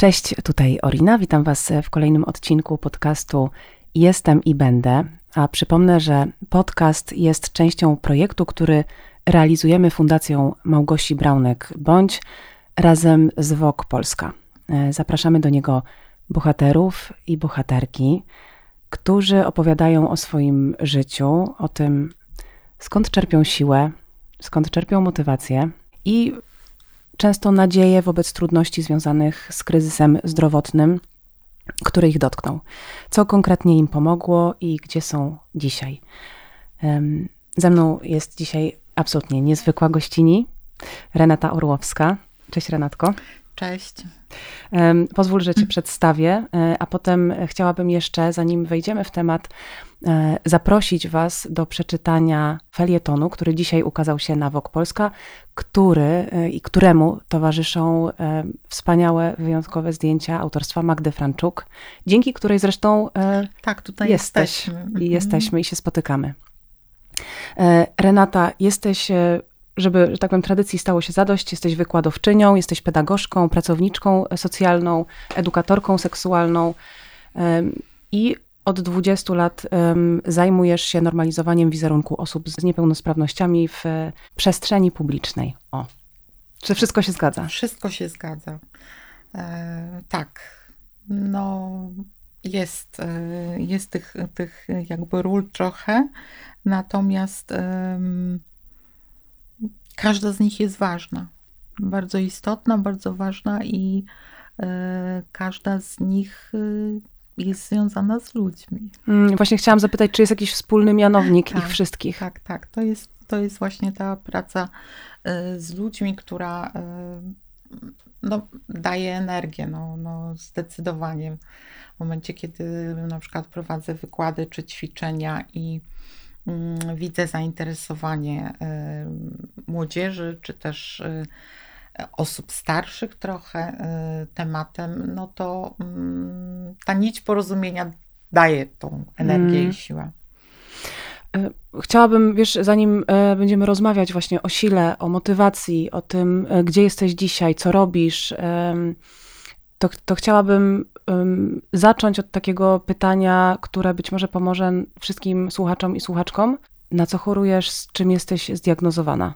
Cześć, tutaj Orina. Witam Was w kolejnym odcinku podcastu Jestem i Będę. A przypomnę, że podcast jest częścią projektu, który realizujemy Fundacją Małgosi Braunek bądź razem z WOK Polska. E, zapraszamy do niego bohaterów i bohaterki, którzy opowiadają o swoim życiu, o tym, skąd czerpią siłę, skąd czerpią motywację i często nadzieję wobec trudności związanych z kryzysem zdrowotnym, który ich dotknął. Co konkretnie im pomogło i gdzie są dzisiaj. Ze mną jest dzisiaj absolutnie niezwykła gościni, Renata Orłowska. Cześć Renatko. Cześć. Pozwól, że Cię przedstawię, e, a potem chciałabym jeszcze, zanim wejdziemy w temat, e, zaprosić Was do przeczytania felietonu, który dzisiaj ukazał się na Wok Polska, który e, i któremu towarzyszą wspaniałe, wyjątkowe zdjęcia autorstwa Magdy Franczuk, dzięki której zresztą tak, tutaj jesteś jesteśmy. i Mhm. jesteśmy i się spotykamy. Renata, jesteś żeby, że tak powiem, tradycji stało się zadość. Jesteś wykładowczynią, jesteś pedagogzką, pracowniczką socjalną, edukatorką seksualną i od 20 lat zajmujesz się normalizowaniem wizerunku osób z niepełnosprawnościami w przestrzeni publicznej. O, czy wszystko się zgadza? Wszystko się zgadza. E, tak. No, jest, e, jest tych, tych jakby ról trochę, natomiast każda z nich jest ważna. Bardzo istotna, bardzo ważna i e, każda z nich e, jest związana z ludźmi. Mm, właśnie chciałam zapytać, czy jest jakiś wspólny mianownik tak, ich wszystkich? Tak, tak. To jest, to jest właśnie ta praca e, z ludźmi, która no, daje energię, no, no, zdecydowanie. W momencie, kiedy na przykład prowadzę wykłady czy ćwiczenia i widzę zainteresowanie y, młodzieży, czy też y, osób starszych trochę y, tematem, no to mm, ta nić porozumienia daje tą energię mm. i siłę. Chciałabym, wiesz, zanim e, będziemy rozmawiać właśnie o sile, o motywacji, o tym, e, gdzie jesteś dzisiaj, co robisz, to, to chciałabym um, zacząć od takiego pytania, które być może pomoże wszystkim słuchaczom i słuchaczkom. Na co chorujesz, z czym jesteś zdiagnozowana?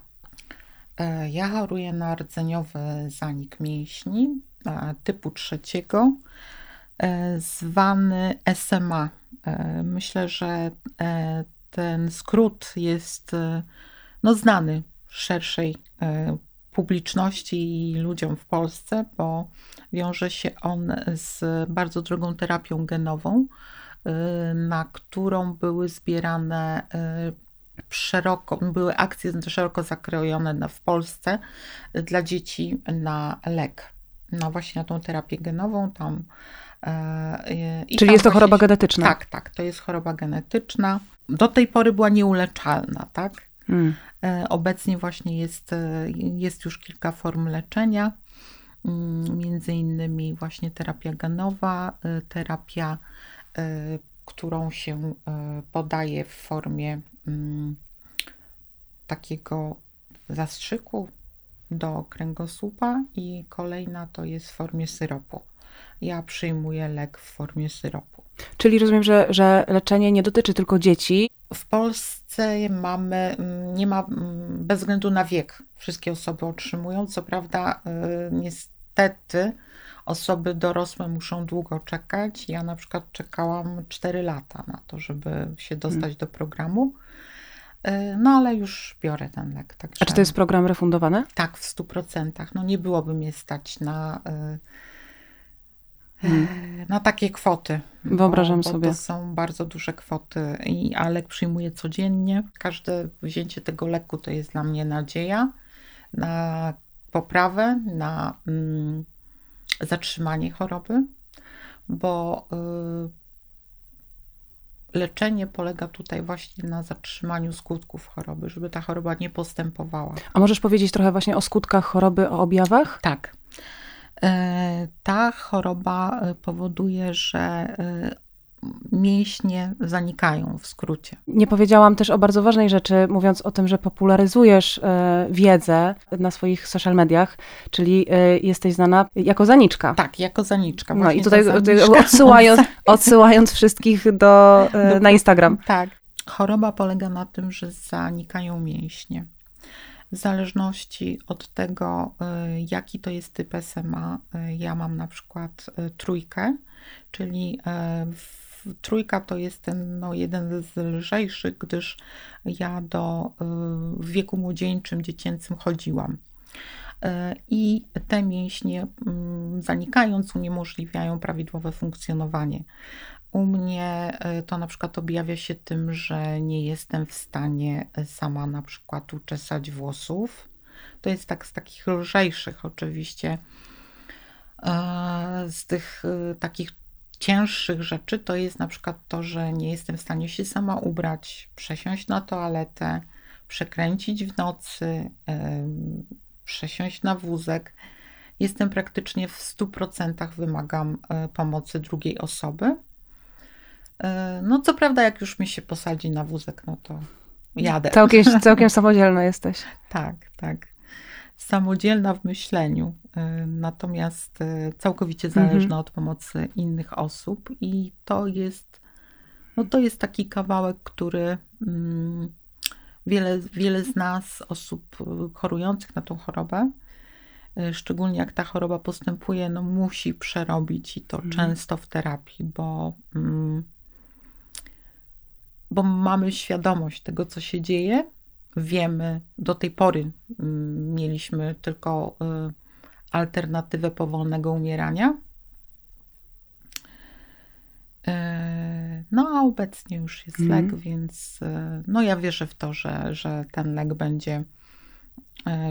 E, ja choruję na rdzeniowy zanik mięśni e, typu trzeciego, e, zwany SMA. Myślę, że ten skrót jest no, znany szerszej publiczności i ludziom w Polsce, bo wiąże się on z bardzo drogą terapią genową, y, na którą były zbierane y, szeroko, były akcje szeroko zakrojone w Polsce dla dzieci na lek, na właśnie na tą terapię genową tam. Czyli jest to choroba genetyczna? Tak, tak, to jest choroba genetyczna. Do tej pory była nieuleczalna, tak? Hmm. E, obecnie właśnie jest, e, jest już kilka form leczenia, mm, między innymi właśnie terapia genowa, e, terapia, którą się podaje w formie mm, takiego zastrzyku do kręgosłupa i kolejna to jest w formie syropu. Ja przyjmuję lek w formie syropu. Czyli rozumiem, że, że leczenie nie dotyczy tylko dzieci. W Polsce mamy, mm, nie ma, mm, bez względu na wiek, wszystkie osoby otrzymują. Co prawda, y, niestety, osoby dorosłe muszą długo czekać. Ja na przykład czekałam 4 lata na to, żeby się dostać hmm. do programu. Y, no ale już biorę ten lek. Także... A czy to jest program refundowany? Tak, w 100%. No nie byłoby mnie stać na y. na takie kwoty. Wyobrażam bo, bo sobie. To są bardzo duże kwoty, i, a lek przyjmuję codziennie. Każde wzięcie tego leku to jest dla mnie nadzieja na poprawę, na mm, zatrzymanie choroby, bo y, leczenie polega tutaj właśnie na zatrzymaniu skutków choroby, żeby ta choroba nie postępowała. A możesz powiedzieć trochę właśnie o skutkach choroby, o objawach? Tak. E, ta choroba e, powoduje, że e, mięśnie zanikają w skrócie. Nie powiedziałam też o bardzo ważnej rzeczy, mówiąc o tym, że popularyzujesz wiedzę na swoich social mediach, czyli jesteś znana jako zaniczka. Tak, jako zaniczka. No i tutaj, odsyłając, odsyłając wszystkich do, na Instagram. Tak. Choroba polega na tym, że zanikają mięśnie. W zależności od tego, jaki to jest typ SMA, ja mam na przykład trójkę, czyli trójka to jest ten no, jeden z lżejszych, gdyż ja do, w wieku młodzieńczym, dziecięcym chodziłam. I te mięśnie mm, zanikając uniemożliwiają prawidłowe funkcjonowanie. U mnie to na przykład objawia się tym, że nie jestem w stanie sama na przykład uczesać włosów. To jest tak z takich lżejszych oczywiście. Z tych takich cięższych rzeczy to jest na przykład to, że nie jestem w stanie się sama ubrać, przesiąść na toaletę, przekręcić w nocy, przesiąść na wózek. Jestem praktycznie w 100% wymagam e, pomocy drugiej osoby. E, no, co prawda, jak już mi się posadzi na wózek, no to jadę. Całkiem, całkiem samodzielna jesteś. tak, tak samodzielna w myśleniu, y, natomiast y, całkowicie mhm. zależna mhm. od pomocy innych osób i to jest, no to jest taki kawałek, który mm, wiele, wiele z nas, osób chorujących na tą chorobę, szczególnie jak ta choroba postępuje, no musi przerobić i to mhm. często w terapii, bo, mm, bo mamy świadomość tego, co się dzieje, wiemy, do tej pory mm, mieliśmy tylko y, alternatywę powolnego umierania. Y, no a obecnie już jest mm. lek, więc y, no ja wierzę w to, że, że ten lek będzie,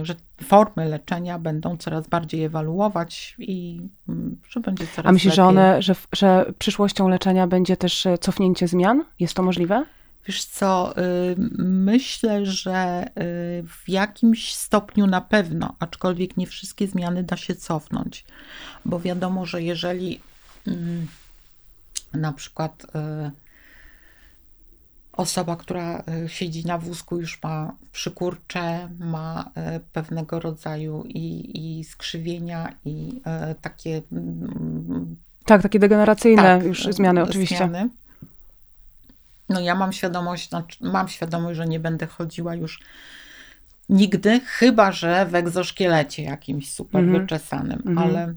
że formy leczenia będą coraz bardziej ewaluować i mm, że będzie coraz A myślisz, lepiej. że one, że, że przyszłością leczenia będzie też cofnięcie zmian? Jest to możliwe? Wiesz co, y, myślę, że y, w jakimś stopniu na pewno, aczkolwiek nie wszystkie zmiany da się cofnąć, bo wiadomo, że jeżeli mm, na przykład y, osoba, która siedzi na wózku, już ma przykurcze, ma pewnego rodzaju i, i skrzywienia, i takie. Mm, tak, takie degeneracyjne tak, już zmiany, oczywiście. Zmiany no ja mam świadomość, mam świadomość, że nie będę chodziła już nigdy, chyba że w egzoszkielecie jakimś super mm -hmm. wyczesanym, mm -hmm. ale,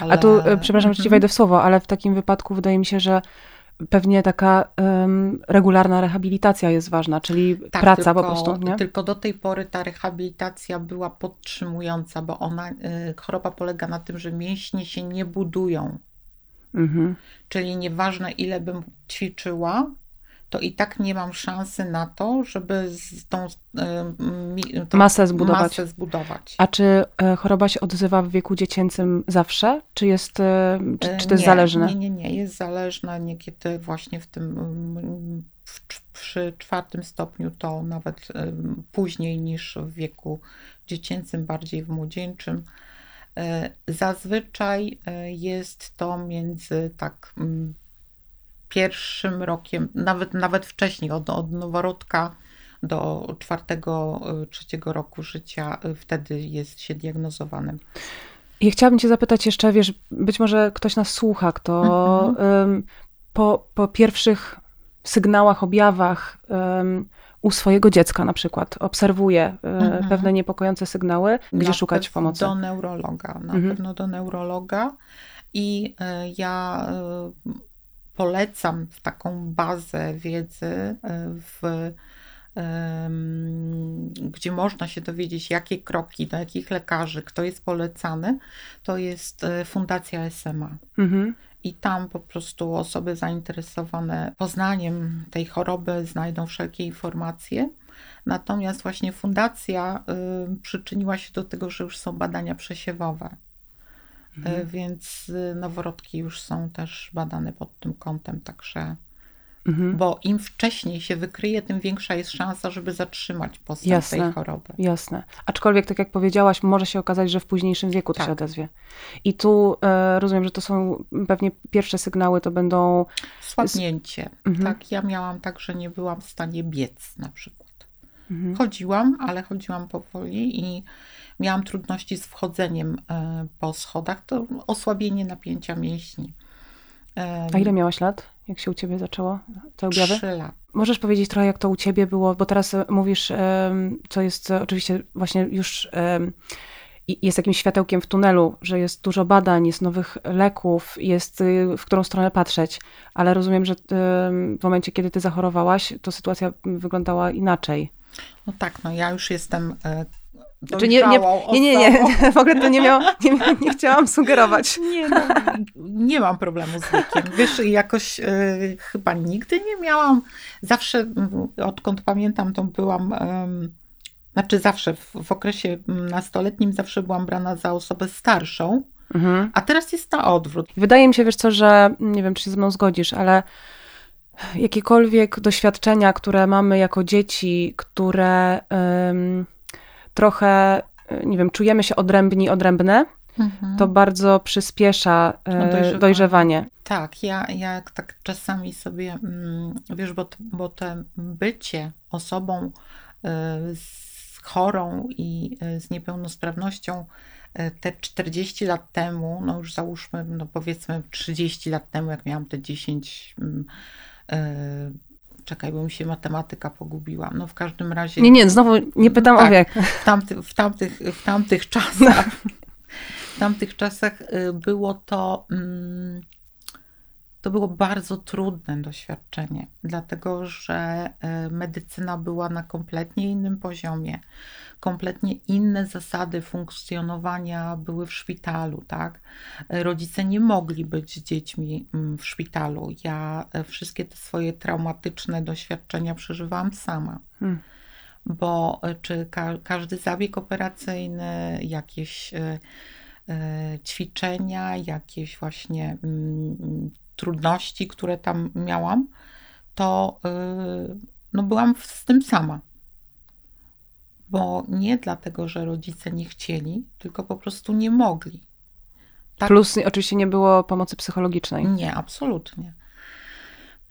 ale, A tu, e, przepraszam, że ci mhm. wejdę w słowo, ale w takim wypadku wydaje mi się, że pewnie taka um, regularna rehabilitacja jest ważna, czyli tak, praca tylko, po prostu. Nie? Tylko do tej pory ta rehabilitacja była podtrzymująca, bo ona, y, choroba polega na tym, że mięśnie się nie budują. Mhm. Czyli nieważne ile bym ćwiczyła, to i tak nie mam szansy na to, żeby tą, tą masę, zbudować. masę zbudować. A czy e, choroba się odzywa w wieku dziecięcym zawsze? Czy, jest, e, czy, czy to jest nie, zależne? Nie, nie, nie. Jest zależna niekiedy właśnie w tym w, przy czwartym stopniu to nawet później niż w wieku dziecięcym, bardziej w młodzieńczym. E, zazwyczaj jest to między tak pierwszym rokiem, nawet, nawet wcześniej, od, od noworodka do czwartego, y, trzeciego roku życia, y, wtedy jest się diagnozowanym. Ja chciałabym Cię zapytać jeszcze, wiesz, być może ktoś nas słucha, kto mhm. po, po pierwszych sygnałach, objawach u swojego dziecka na przykład obserwuje y, mhm. pewne niepokojące sygnały, gdzie na szukać pomocy? Do neurologa, na mhm. pewno do neurologa. I ja polecam taką bazę wiedzy, e, w, gdzie można się dowiedzieć, jakie kroki, do jakich lekarzy, kto jest polecany, to jest e, Fundacja SMA. Mhm. I tam po prostu osoby zainteresowane poznaniem tej choroby znajdą wszelkie informacje. Natomiast właśnie fundacja y, przyczyniła się do tego, że już są badania przesiewowe. Mhm. E, więc y, noworodki już są też badane pod tym kątem, także Mhm. Bo im wcześniej się wykryje, tym większa jest szansa, żeby zatrzymać postęp jasne, tej choroby. Jasne. Aczkolwiek, tak jak powiedziałaś, może się okazać, że w późniejszym wieku to tak. się odezwie. I tu e, rozumiem, że to są pewnie pierwsze sygnały, to będą... Słabnięcie. Mhm. Tak, ja miałam tak, że nie byłam w stanie biec na przykład. Mhm. Chodziłam, ale chodziłam powoli i miałam trudności z wchodzeniem e, po schodach. To osłabienie napięcia mięśni. A ile miałaś lat, jak się u ciebie zaczęło te objawy? Trzy lata. Możesz powiedzieć trochę, jak to u ciebie było, bo teraz e, mówisz, co jest oczywiście właśnie już jest jakimś światełkiem w tunelu, że jest dużo badań, jest nowych leków, jest y, w którą stronę patrzeć, ale rozumiem, że w momencie, kiedy ty zachorowałaś, to sytuacja wyglądała inaczej. No tak, no ja już jestem e, znaczy nie, nie, nie, nie, nie, w ogóle to nie, miał, nie, nie chciałam sugerować. Nie, no, nie mam problemu z wiekiem. Wiesz, jakoś y, chyba nigdy nie miałam. Zawsze, odkąd pamiętam, to byłam, y, znaczy zawsze w, w, okresie nastoletnim zawsze byłam brana za osobę starszą, mhm. a teraz jest na odwrót. Wydaje mi się, wiesz co, że nie wiem, czy się ze mną zgodzisz, ale jakiekolwiek doświadczenia, które mamy jako dzieci, które trochę, nie wiem, czujemy się odrębni, odrębne, mhm. to bardzo przyspiesza e, no dojrzewanie. Tak, ja, ja tak czasami sobie, mm, wiesz, bo, bo te bycie osobą e, z chorą i e, z niepełnosprawnością te 40 lat temu, no już załóżmy, no powiedzmy 30 lat temu, jak miałam te 10 czekaj, bo mi się matematyka pogubiła. No w każdym razie. Nie, nie, znowu nie pytam tak, o wiek. W, tamty, w, tamtych, w tamtych czasach. w tamtych czasach y, było to. Mm, to było bardzo trudne doświadczenie, dlatego że y, medycyna była na kompletnie innym poziomie kompletnie inne zasady funkcjonowania były w szpitalu, tak? Rodzice nie mogli być z dziećmi mm, w szpitalu. Ja e, wszystkie te swoje traumatyczne doświadczenia przeżywałam sama. Hmm. Bo e, czy ka każdy zabieg operacyjny, jakieś y, y, ćwiczenia, jakieś właśnie y, trudności, które tam miałam, to no byłam z tym sama bo nie dlatego, że rodzice nie chcieli, tylko po prostu nie mogli. Tak? Plus oczywiście nie było pomocy psychologicznej. Nie, absolutnie.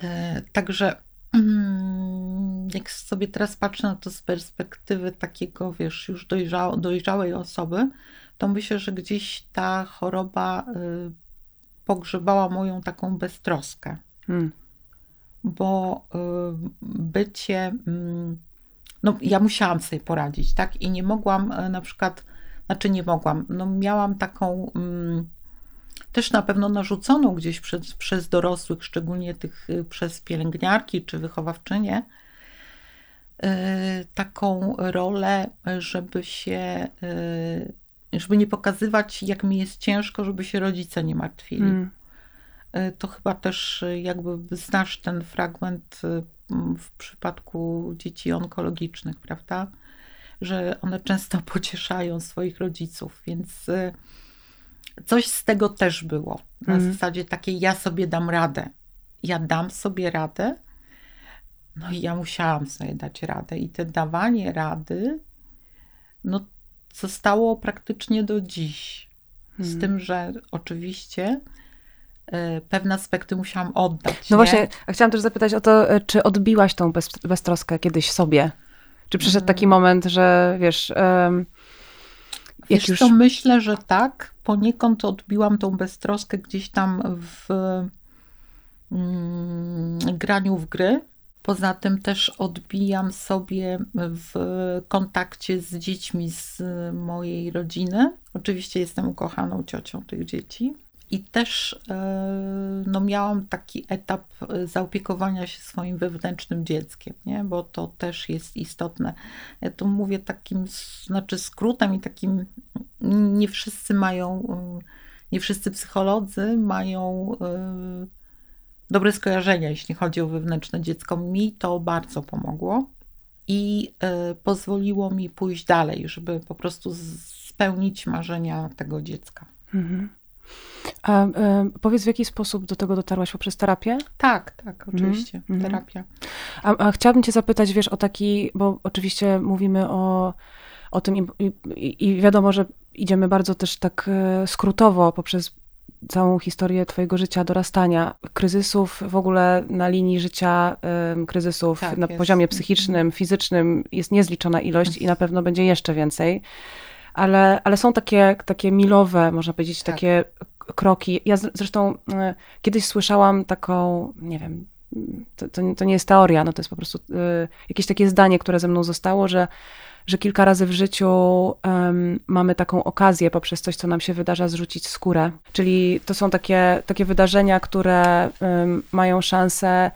E, także mm, jak sobie teraz patrzę na to z perspektywy takiego, wiesz, już dojrza dojrzałej osoby, to myślę, że gdzieś ta choroba y, pogrzebała moją taką beztroskę. Hmm. Bo y, bycie mm, no ja musiałam sobie poradzić, tak? I nie mogłam e, na przykład, znaczy nie mogłam, no miałam taką mm, też na pewno narzuconą gdzieś przez, przez dorosłych, szczególnie tych y, przez pielęgniarki czy wychowawczynie, y, taką rolę, żeby się, y, żeby nie pokazywać, jak mi jest ciężko, żeby się rodzice nie martwili. Mm. To chyba też jakby znasz ten fragment w przypadku dzieci onkologicznych, prawda? Że one często pocieszają swoich rodziców, więc coś z tego też było. Na mm. zasadzie takiej, ja sobie dam radę. Ja dam sobie radę. No i ja musiałam sobie dać radę. I te dawanie rady, no, zostało praktycznie do dziś. Mm. Z tym, że oczywiście Y, pewne aspekty musiałam oddać. No nie? właśnie, chciałam też zapytać o to, y, czy odbiłaś tą bez, beztroskę kiedyś sobie? Czy przyszedł hmm. taki moment, że wiesz... Um, wiesz już... to myślę, że tak. Poniekąd odbiłam tą beztroskę gdzieś tam w mm, graniu w gry. Poza tym też odbijam sobie w kontakcie z dziećmi z mojej rodziny. Oczywiście jestem ukochaną ciocią tych dzieci. I też e, no, miałam taki etap e, zaopiekowania się swoim wewnętrznym dzieckiem, nie? bo to też jest istotne. Ja to mówię takim, znaczy skrótem i takim, nie wszyscy mają, e, nie wszyscy psycholodzy mają dobre skojarzenia, jeśli chodzi o wewnętrzne dziecko. Mi to bardzo pomogło i pozwoliło mi pójść dalej, żeby po prostu spełnić marzenia tego dziecka. Mhm. A e, powiedz, w jaki sposób do tego dotarłaś? Poprzez terapię? Tak, tak, oczywiście. Mm -hmm. Terapia. A, a, chciałabym cię zapytać, wiesz, o taki, bo oczywiście mówimy o, o tym i, i, i wiadomo, że idziemy bardzo też tak e, skrótowo poprzez całą historię Twojego życia, dorastania, kryzysów w ogóle na linii życia, kryzysów tak, na jest. poziomie psychicznym, fizycznym jest niezliczona ilość i na pewno będzie jeszcze więcej. Ale, ale są takie, takie milowe, można powiedzieć, tak. takie kroki. Ja zresztą e, kiedyś słyszałam taką, nie wiem, to, to, to nie jest teoria, no to jest po prostu y, jakieś takie zdanie, które ze mną zostało, że że kilka razy w życiu um, mamy taką okazję poprzez coś, co nam się wydarza, zrzucić skórę. Czyli to są takie, takie wydarzenia, które um, mają szansę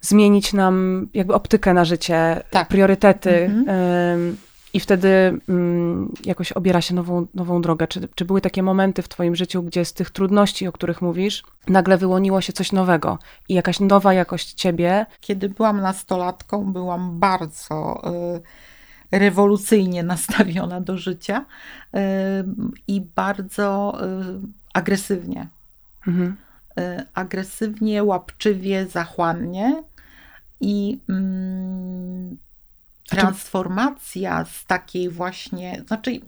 zmienić nam jakby optykę na życie, tak. priorytety. Mhm. I wtedy um, jakoś obiera się nową, nową drogę. Czy, czy były takie momenty w Twoim życiu, gdzie z tych trudności, o których mówisz, nagle wyłoniło się coś nowego i jakaś nowa jakość Ciebie? Kiedy byłam nastolatką, byłam bardzo. Y rewolucyjnie nastawiona do życia i bardzo agresywnie. Mhm. Y, agresywnie, łapczywie, zachłannie. I mm, transformacja z takiej właśnie, znaczy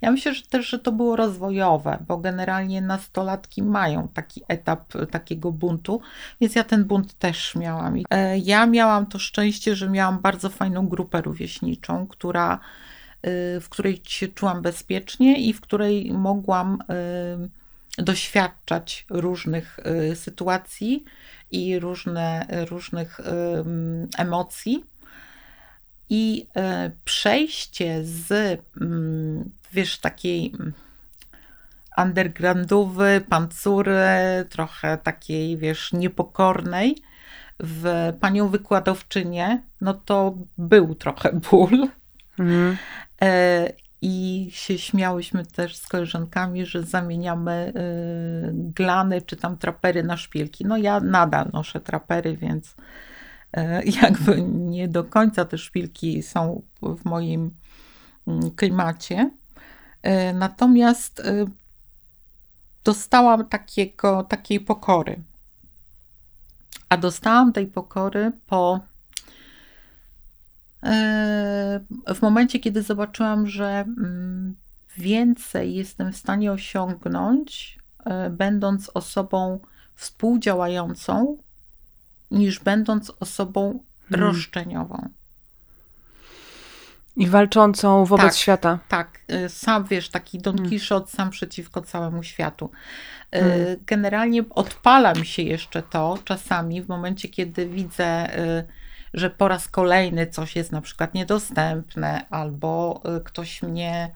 ja myślę, że też, że to było rozwojowe, bo generalnie nastolatki mają taki etap takiego buntu, więc ja ten bunt też miałam. E, ja miałam to szczęście, że miałam bardzo fajną grupę rówieśniczą, która, y, w której się czułam bezpiecznie i w której mogłam y, doświadczać różnych y, sytuacji i różne, różnych emocji i e, przejście z, mm, wiesz, takiej mm, undergroundowy, pancury, trochę takiej, wiesz, niepokornej w panią wykładowczynię, no to był trochę ból. E, I się śmiałyśmy też z koleżankami, że zamieniamy e, glany czy tam trapery na szpilki. No ja nadal noszę trapery, więc jakby nie do końca te szpilki są w moim mm, klimacie. E, natomiast e, dostałam takiego, takiej pokory. A dostałam tej pokory po w momencie, kiedy zobaczyłam, że mm, więcej jestem w stanie osiągnąć, będąc osobą współdziałającą niż będąc osobą hmm. roszczeniową. I walczącą wobec tak, świata. Tak, y, sam wiesz, taki Don hmm. Quixote sam przeciwko całemu światu. Y, hmm. Generalnie odpala mi się jeszcze to czasami w momencie, kiedy widzę, y, że po raz kolejny coś jest na przykład niedostępne, albo ktoś mnie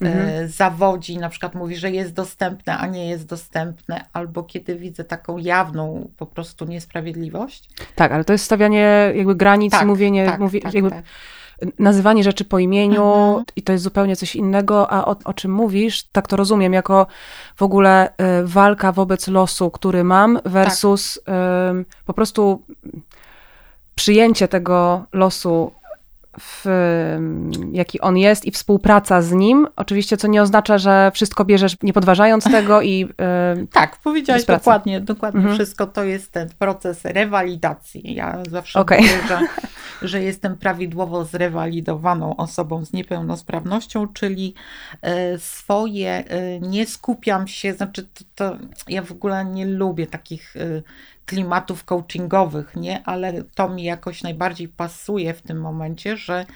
mhm. E, zawodzi, na przykład mówi, że jest dostępne, a nie jest dostępne, albo kiedy widzę taką jawną po prostu niesprawiedliwość. Tak, ale to jest stawianie jakby granic, tak, mówienie, tak, mówi, tak, jakby tak. nazywanie rzeczy po imieniu mhm. i to jest zupełnie coś innego, a o, o, czym mówisz, tak to rozumiem, jako w ogóle y, walka wobec losu, który mam versus y, po prostu przyjęcie tego losu w, jaki on jest i współpraca z nim. Oczywiście, co nie oznacza, że wszystko bierzesz nie podważając tego i. Yy, tak, powiedziałaś dokładnie, dokładnie mhm. wszystko. To jest ten proces rewalidacji. Ja zawsze okay. mówię, że, że jestem prawidłowo zrewalidowaną osobą z niepełnosprawnością, czyli y, swoje, y, nie skupiam się, znaczy to, to, ja w ogóle nie lubię takich klimatów coachingowych, nie? Ale to mi jakoś najbardziej pasuje w tym momencie, że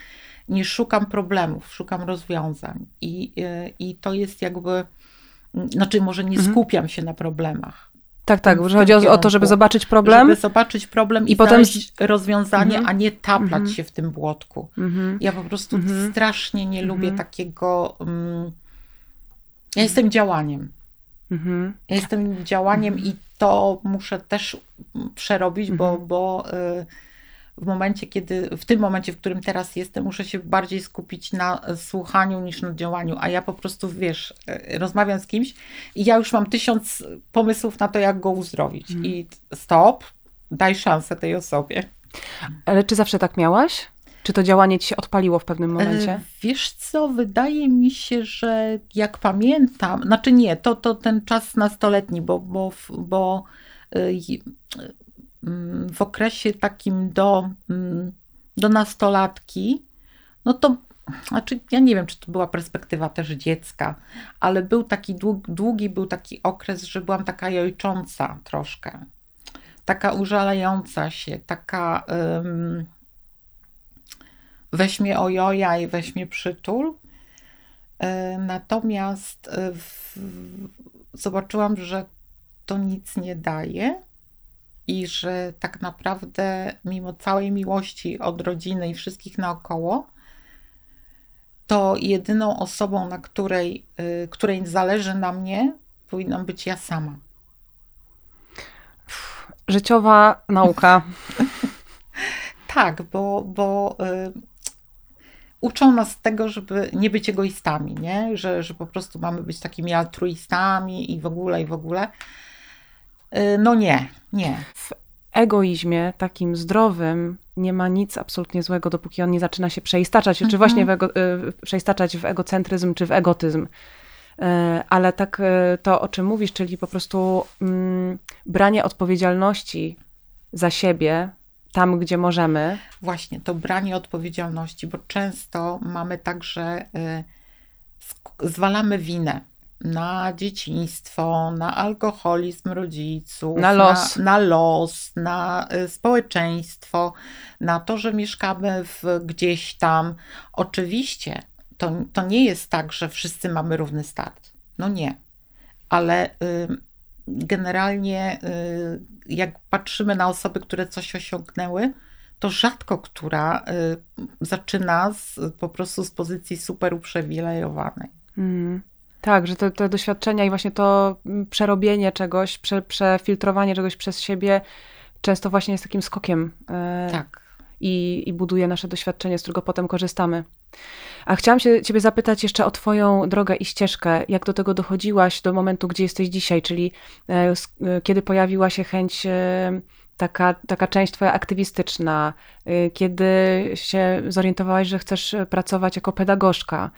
nie szukam problemów, szukam rozwiązań. I, y, i to jest jakby, znaczy może nie mhm. skupiam się na problemach. Tak, tak, że chodzi o, to, żeby zobaczyć problem. Żeby zobaczyć problem i, i potem rozwiązanie, mhm. a nie taplać mhm. się w tym błotku. Ja po prostu strasznie nie lubię takiego. Um, ja jestem działaniem. Ja jestem działaniem i to muszę też przerobić, bo, mhm. bo y, w momencie, kiedy, w tym momencie, w którym teraz jestem, muszę się bardziej skupić na słuchaniu niż na działaniu, a ja po prostu, wiesz, y, rozmawiam z kimś i ja już mam tysiąc pomysłów na to, jak go uzdrowić. Mhm. I stop, daj szansę tej osobie. Ale czy zawsze tak miałaś? Czy to działanie ci się odpaliło w pewnym momencie? E, wiesz co, wydaje mi się, że jak pamiętam, znaczy nie, to, to ten czas nastoletni, bo, bo, bo y, mm, w okresie takim do, mm, do nastolatki, no to znaczy, ja nie wiem, czy to była perspektywa też dziecka, ale był taki długi, długi był taki okres, że byłam taka jojcząca troszkę. Taka użalająca się, taka um, weź mnie ojoja i weź mnie przytul. E, natomiast e, w, zobaczyłam, że to nic nie daje i że tak naprawdę, mimo całej miłości od rodziny i wszystkich naokoło, to jedyną osobą, na której, y, której zależy na mnie, powinnam być ja sama. Życiowa nauka. tak, bo, bo uczą nas tego, żeby nie być egoistami, nie? Że, że po prostu mamy być takimi altruistami i w ogóle, i w ogóle. Y, no nie, nie. W egoizmie takim zdrowym nie ma nic absolutnie złego, dopóki on nie zaczyna się przeistaczać, mhm. czy właśnie w ego, y, przeistaczać w egocentryzm, czy w egotyzm. Y, ale tak to, o czym mówisz, czyli po prostu mm, branie odpowiedzialności za siebie tam, gdzie możemy. Właśnie, to branie odpowiedzialności, bo często mamy tak, że zwalamy winę na dzieciństwo, na alkoholizm rodziców, na los, na, na, los, na y, społeczeństwo, na to, że mieszkamy w, gdzieś tam. Oczywiście to, to nie jest tak, że wszyscy mamy równy start. No nie. Ale y, generalnie, y, jak patrzymy na osoby, które coś osiągnęły, to rzadko która y, zaczyna z, po prostu z pozycji super uprzywilejowanej. Mm. Tak, że te, te, doświadczenia i właśnie to mm, przerobienie czegoś, prze, przefiltrowanie czegoś przez siebie często właśnie jest takim skokiem. E, tak. I, I buduje nasze doświadczenie, z którego potem korzystamy. A chciałam się Ciebie zapytać jeszcze o Twoją drogę i ścieżkę. Jak do tego dochodziłaś do momentu, gdzie jesteś dzisiaj, czyli e, e, kiedy pojawiła się chęć taka, taka część twoja aktywistyczna, kiedy się zorientowałaś, że chcesz pracować jako pedagogzka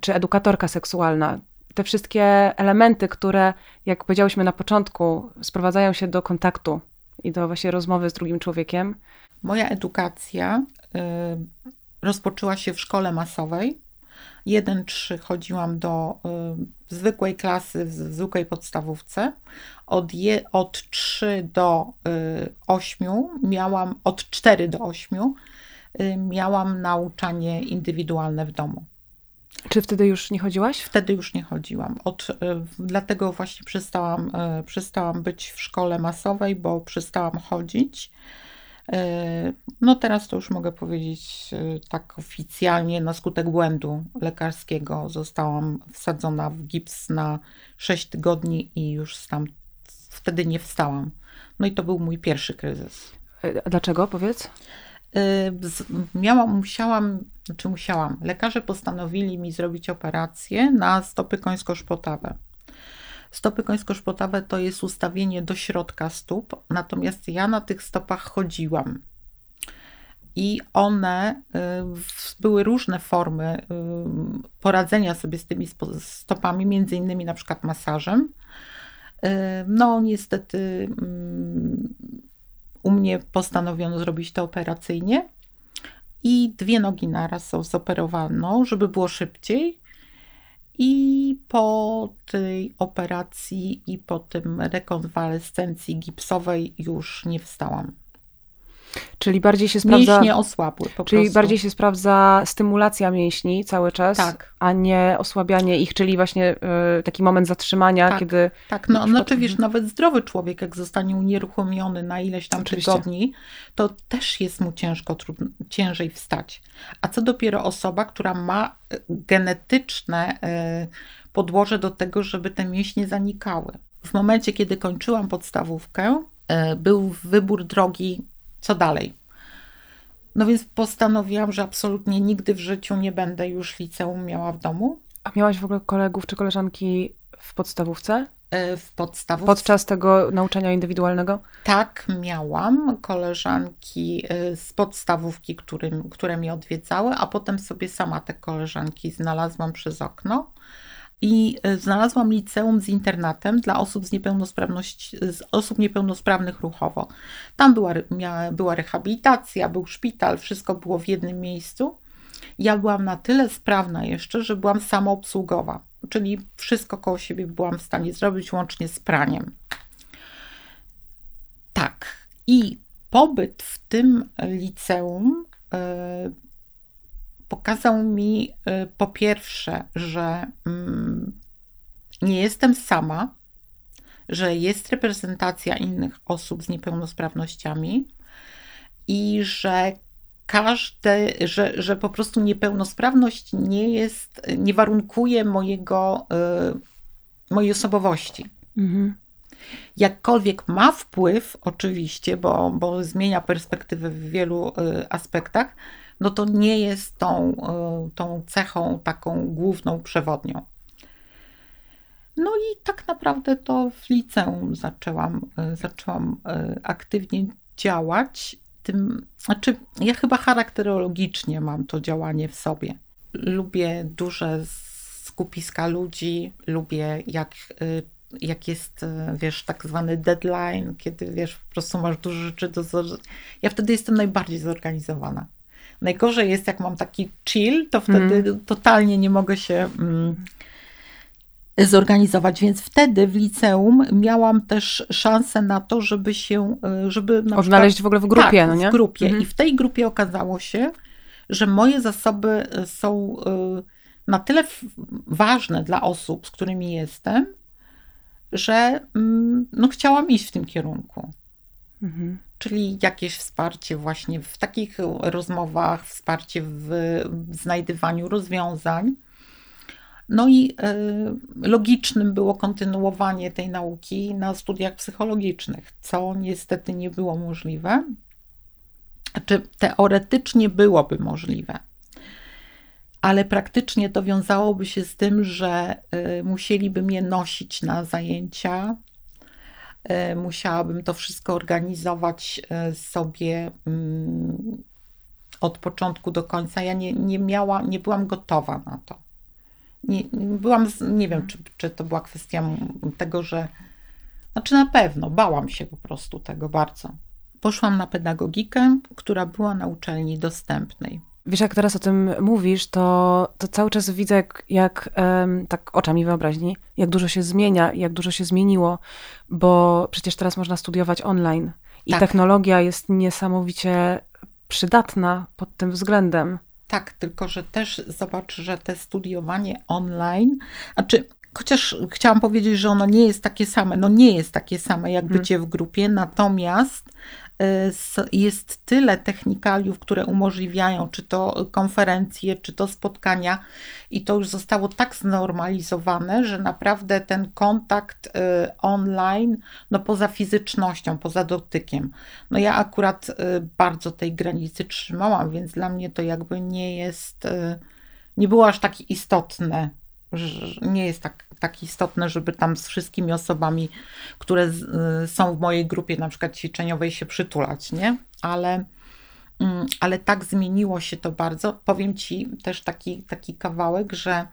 czy edukatorka seksualna, te wszystkie elementy, które, jak powiedziałyśmy na początku, sprowadzają się do kontaktu i do właśnie rozmowy z drugim człowiekiem. Moja edukacja y, rozpoczęła się w szkole masowej. 1-3 chodziłam do y, zwykłej klasy w zwykłej podstawówce. Od, je, od 3 do y, 8 miałam, od 4 do 8 y, miałam nauczanie indywidualne w domu. Czy wtedy już nie chodziłaś? Wtedy już nie chodziłam. Od, y, dlatego właśnie przestałam, y, przestałam być w szkole masowej, bo przestałam chodzić. E, no teraz to już mogę powiedzieć e, tak oficjalnie, na skutek błędu lekarskiego zostałam wsadzona w gips na 6 tygodni i już tam wtedy nie wstałam. No i to był mój pierwszy kryzys. E, dlaczego, powiedz? Miałam, musiałam, znaczy musiałam, lekarze postanowili mi zrobić operację na stopy końsko-szpotawe. Stopy końsko-szpotawe to jest ustawienie do środka stóp, natomiast ja na tych stopach chodziłam. I one y, były różne formy y, poradzenia sobie z tymi stopami, między innymi na przykład masażem. Y, no, niestety mm, u mnie postanowiono zrobić to operacyjnie i dwie nogi naraz zoperowano, żeby było szybciej. I po tej operacji i po tym rekonwalescencji gipsowej już nie wstałam. Czyli bardziej się sprawdza. Mięśnie osłabły po Czyli prostu. bardziej się sprawdza stymulacja mięśni cały czas, tak. a nie osłabianie ich, czyli właśnie y, taki moment zatrzymania, tak, kiedy. Tak, no znaczy wiesz, nawet zdrowy człowiek, jak zostanie unieruchomiony na ileś tam Oczywiście. tygodni, to też jest mu ciężko, trudno, ciężej wstać. A co dopiero osoba, która ma y, genetyczne y, podłoże do tego, żeby te mięśnie zanikały. W momencie, kiedy kończyłam podstawówkę, y, był wybór drogi co dalej. No więc postanowiłam, że absolutnie nigdy w życiu nie będę już liceum miała w domu. A miałaś w ogóle kolegów czy koleżanki w podstawówce? E, w podstawówce. Podczas tego nauczania indywidualnego? Tak, miałam koleżanki e, z podstawówki, którym, które mnie odwiedzały, a potem sobie sama te koleżanki znalazłam przez okno. I e, znalazłam liceum z internatem dla osób z niepełnosprawności, z osób niepełnosprawnych ruchowo. Tam była, miała, była rehabilitacja, był szpital, wszystko było w jednym miejscu. Ja byłam na tyle sprawna jeszcze, że byłam samoobsługowa czyli wszystko koło siebie byłam w stanie zrobić, łącznie z praniem. Tak. I pobyt w tym liceum y, pokazał mi y, po pierwsze, że y, nie jestem sama, że jest reprezentacja innych osób z niepełnosprawnościami i że każde, że, że po prostu niepełnosprawność nie jest, nie warunkuje mojego, y, mojej osobowości. Mhm. Jakkolwiek ma wpływ, oczywiście, bo, bo zmienia perspektywę w wielu y, aspektach, no to nie jest tą, y, tą cechą taką główną, przewodnią. No i tak naprawdę to w liceum zaczęłam, zaczęłam aktywnie działać tym, znaczy ja chyba charakterologicznie mam to działanie w sobie. Lubię duże skupiska ludzi, lubię jak, jak jest, wiesz, tak zwany deadline, kiedy, wiesz, po prostu masz dużo rzeczy do... Ja wtedy jestem najbardziej zorganizowana. Najgorzej jest, jak mam taki chill, to wtedy mm. totalnie nie mogę się mm, zorganizować, więc wtedy w liceum miałam też szansę na to, żeby się, e, żeby na Odnaleźć w ogóle w grupie, tak, no nie? w grupie. Mhm. I w tej grupie okazało się, że moje zasoby e, są e, na tyle ważne dla osób, z którymi jestem, że mm, no, chciałam iść w tym kierunku. Mhm. Czyli jakieś wsparcie właśnie w takich rozmowach, wsparcie w znajdywaniu rozwiązań. No i y, logicznym było kontynuowanie tej nauki na studiach psychologicznych, co niestety nie było możliwe. Czy teoretycznie byłoby możliwe, ale praktycznie to wiązałoby się z tym, że y, musieliby mnie nosić na zajęcia, musiałabym to wszystko organizować sobie mm, od początku do końca. Ja nie, nie, miała, nie byłam gotowa na to nie, byłam, nie wiem, czy, czy to była kwestia tego, że, znaczy na pewno, bałam się po prostu tego bardzo. Poszłam na pedagogikę, która była na uczelni dostępnej. Wiesz, jak teraz o tym mówisz, to, to cały czas widzę, jak, jak tak oczami wyobraźni, jak dużo się zmienia, jak dużo się zmieniło, bo przecież teraz można studiować online i tak. technologia jest niesamowicie przydatna pod tym względem. Tak, tylko że też zobacz, że te studiowanie online, znaczy chociaż chciałam powiedzieć, że ono nie jest takie same, no nie jest takie same jak hmm. bycie w grupie, natomiast jest tyle technikaliów, które umożliwiają, czy to konferencje, czy to spotkania, i to już zostało tak znormalizowane, że naprawdę ten kontakt y, online, no poza fizycznością, poza dotykiem, no ja akurat y, bardzo tej granicy trzymałam, więc dla mnie to jakby nie jest, nie było aż takie istotne, nie jest tak tak istotne, żeby tam z wszystkimi osobami, które z, y, są w mojej grupie, na przykład ćwiczeniowej, się przytulać, nie? Ale, mm, ale tak zmieniło się to bardzo. Powiem Ci też taki, taki kawałek, że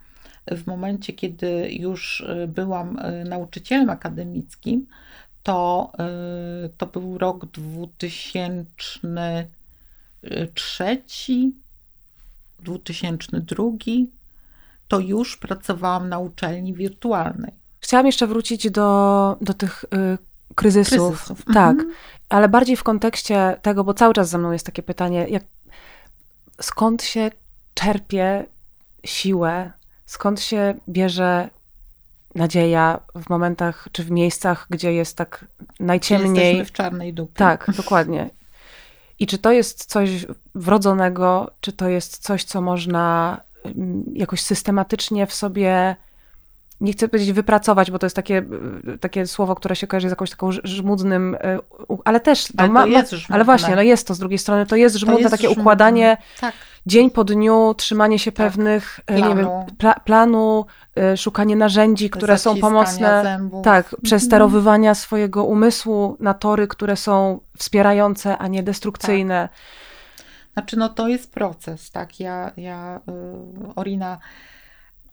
w momencie, kiedy już y, byłam y, nauczycielem akademickim, to, to był rok 2003, 2002 to już pracowałam na uczelni wirtualnej. Chciałam jeszcze wrócić do, do tych y, kryzysów. kryzysów. Tak, mhm. ale bardziej w kontekście tego, bo cały czas za mną jest takie pytanie, jak, skąd się czerpie siłę, skąd się bierze nadzieja w momentach czy w miejscach, gdzie jest tak najciemniej. Jesteśmy w czarnej dupie. Tak, dokładnie. I czy to jest coś wrodzonego, czy to jest coś, co można jakoś systematycznie w sobie nie chcę powiedzieć wypracować, bo to jest takie, takie słowo, które się kojarzy z jakąś taką żmudnym, ale też, ale, ma, jest ale właśnie, no jest to z drugiej strony, to jest żmudne, to jest takie żmudne. układanie, tak. dzień po dniu trzymanie się tak. pewnych planu. nie wiem, pla planu, y, szukanie narzędzi, które są pomocne, zębów. tak, mhm. przesterowywania swojego umysłu na tory, które są wspierające, a nie destrukcyjne. Tak. Znaczy, no to jest proces, tak? Ja, ja y, Orina,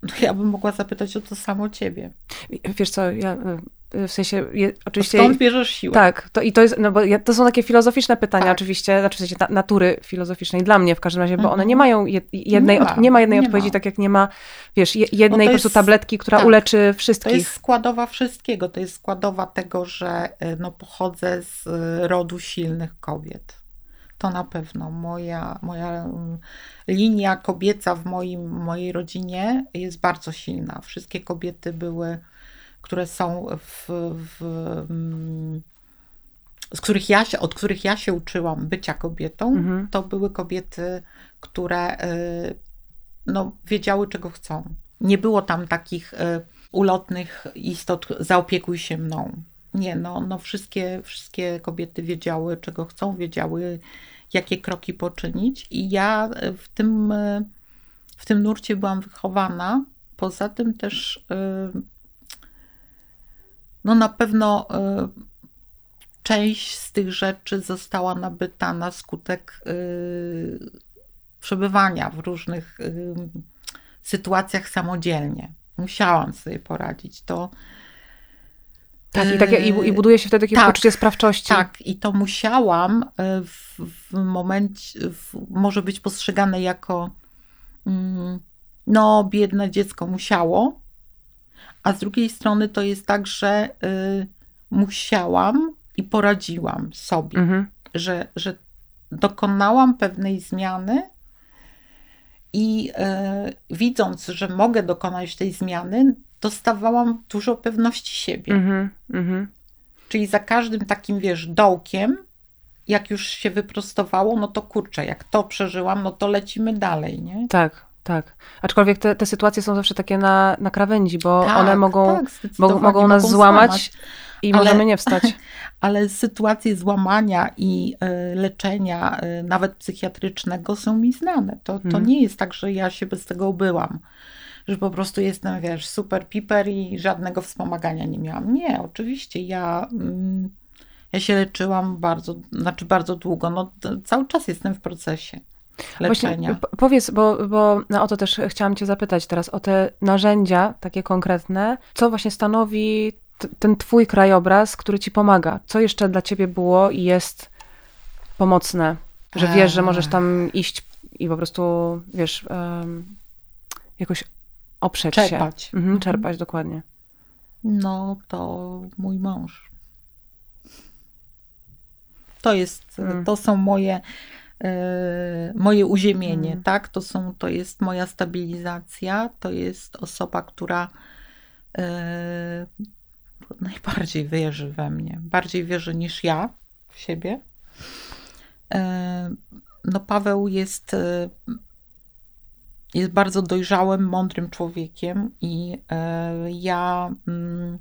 no ja bym mogła zapytać o to samo ciebie. Wiesz co, ja y, w sensie, je, oczywiście... skąd bierzesz siłę? Tak, to, i to jest, no bo ja, to są takie filozoficzne pytania tak. oczywiście, znaczy w sensie na, natury filozoficznej dla mnie w każdym razie, bo one mhm. nie mają jednej, nie ma, od, nie ma jednej nie odpowiedzi, ma. tak jak nie ma, wiesz, jednej po prostu tabletki, która tak, uleczy wszystkich. To jest składowa wszystkiego, to jest składowa tego, że y, no, pochodzę z rodu silnych kobiet to na pewno moja, moja mm, linia kobieca w moim, mojej rodzinie jest bardzo silna. Wszystkie kobiety były, które są w, w mm, z których ja się, od których ja się uczyłam bycia kobietą, mhm. to były kobiety, które y, no, wiedziały, czego chcą. Nie było tam takich y, ulotnych istot, zaopiekuj się mną. Nie, no, no wszystkie, wszystkie kobiety wiedziały, czego chcą, wiedziały, jakie kroki poczynić. I ja w tym, w tym nurcie byłam wychowana. Poza tym też, y, no na pewno część z tych rzeczy została nabyta na skutek przebywania w różnych sytuacjach samodzielnie. Musiałam sobie poradzić. To tak, i, tak, i, i buduje się wtedy takie tak, poczucie sprawczości. Tak, i to musiałam e, w, w momencie, w, może być postrzegane jako mm, no, biedne dziecko musiało, a z drugiej strony to jest tak, że y, musiałam i poradziłam sobie, mhm. że, że dokonałam pewnej zmiany i y, widząc, że mogę dokonać tej zmiany, dostawałam dużo pewności siebie. Mm -hmm, Czyli za każdym takim, wiesz, dołkiem, jak już się wyprostowało, no to kurczę, jak to przeżyłam, no to lecimy dalej, nie? Tak, tak. Aczkolwiek te, te sytuacje są zawsze takie na, na krawędzi, bo tak, one mogą, tak, mogą, mogą nas mogą złamać, złamać, i ale, możemy nie wstać. Ale sytuacje złamania i y, leczenia, y, nawet psychiatrycznego, są mi znane. To, to mhm. nie jest tak, że ja się bez tego obyłam że po prostu jestem, wiesz, super piper i żadnego wspomagania nie miałam. Nie, oczywiście, ja, mm, ja się leczyłam bardzo, znaczy bardzo długo, no cały czas jestem w procesie leczenia. Właśnie, powiedz, bo, bo no, o to też chciałam cię zapytać teraz, o te narzędzia takie konkretne, co właśnie stanowi ten twój krajobraz, który ci pomaga? Co jeszcze dla ciebie było i jest pomocne? Że wiesz, że możesz tam iść i po prostu, wiesz, um, jakoś Oprzeć czerpać. się. Mhm, czerpać, mhm. dokładnie. No to mój mąż. To jest, mhm. to są moje, y, moje uziemienie, mhm. tak? To, są, to jest moja stabilizacja, to jest osoba, która y, najbardziej wierzy we mnie, bardziej wierzy niż ja w siebie. Y, no Paweł jest jest bardzo dojrzałym, mądrym człowiekiem i e, ja, mm,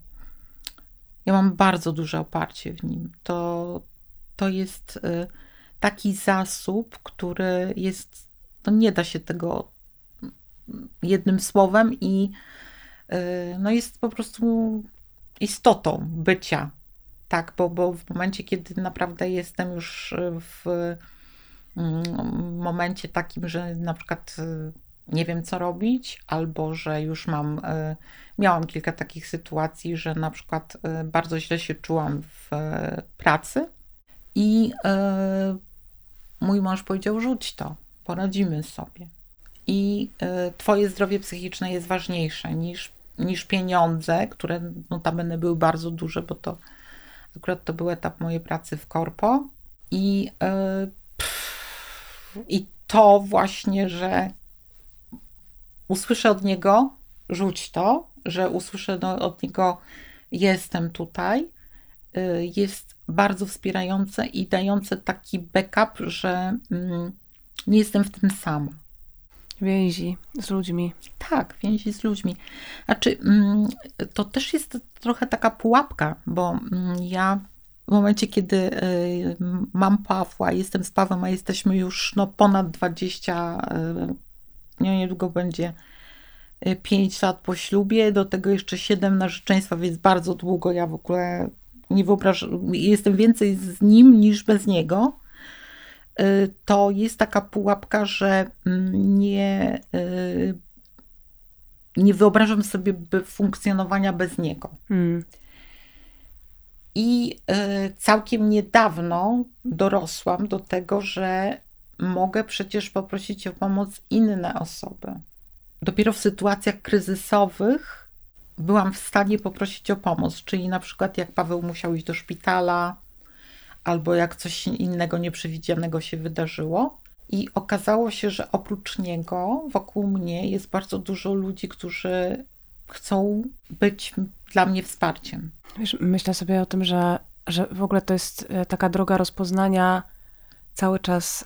ja mam bardzo duże oparcie w nim. To, to jest e, taki zasób, który jest, no nie da się tego jednym słowem i e, no jest po prostu istotą bycia. Tak, bo, bo w momencie, kiedy naprawdę jestem już w mm, momencie takim, że na przykład nie wiem co robić, albo że już mam, e, miałam kilka takich sytuacji, że na przykład e, bardzo źle się czułam w e, pracy i mój mąż powiedział: rzuć to, poradzimy sobie. I twoje zdrowie psychiczne jest ważniejsze niż, niż pieniądze, które notabene były bardzo duże, bo to akurat to był etap mojej pracy w korpo. I, i to właśnie, że usłyszę od niego, rzuć to, że usłyszę od niego, jestem tutaj, y, jest bardzo wspierające i dające taki backup, że mm, nie jestem w tym sama. Więzi z ludźmi. Tak, więzi z ludźmi. Znaczy, mm, to też jest trochę taka pułapka, bo mm, ja w momencie, kiedy mam Pawła, jestem z Pawłem, a jesteśmy już no, ponad 20, nie, niedługo będzie 5 lat po ślubie, do tego jeszcze 7 narzeczeństwa, więc bardzo długo. Ja w ogóle nie wyobrażam, jestem więcej z nim niż bez niego. Y, to jest taka pułapka, że mm, nie, y, nie wyobrażam sobie funkcjonowania bez niego. Hmm. I y, całkiem niedawno dorosłam do tego, że mogę przecież poprosić o pomoc inne osoby. Dopiero w sytuacjach kryzysowych byłam w stanie poprosić o pomoc, czyli na przykład jak Paweł musiał iść do szpitala, albo jak coś innego nieprzewidzianego się wydarzyło. I okazało się, że oprócz niego wokół mnie jest bardzo dużo ludzi, którzy chcą być dla mnie wsparciem. Wiesz, myślę sobie o tym, że, że w ogóle to jest e, taka droga rozpoznania cały czas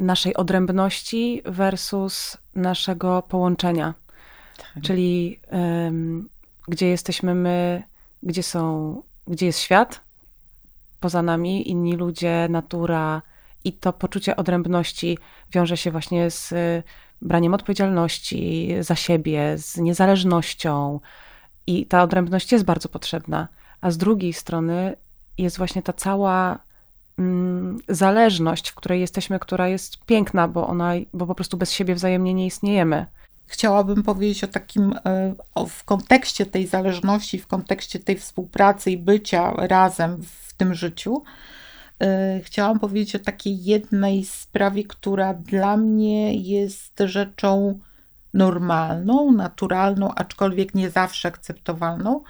naszej odrębności versus naszego połączenia. Tak. Czyli um, gdzie jesteśmy my, gdzie są, gdzie jest świat, poza nami, inni ludzie, natura i to poczucie odrębności wiąże się właśnie z y, braniem odpowiedzialności za siebie, z niezależnością i ta odrębność jest bardzo potrzebna. A z drugiej strony jest właśnie ta cała zależność, w której jesteśmy, która jest piękna, bo ona, bo po prostu bez siebie wzajemnie nie istniejemy chciałabym powiedzieć o takim, e, o, w kontekście tej zależności, w kontekście tej współpracy i bycia razem w tym życiu. E, chciałam powiedzieć o takiej jednej sprawie, która dla mnie jest rzeczą normalną, naturalną, aczkolwiek nie zawsze akceptowalną,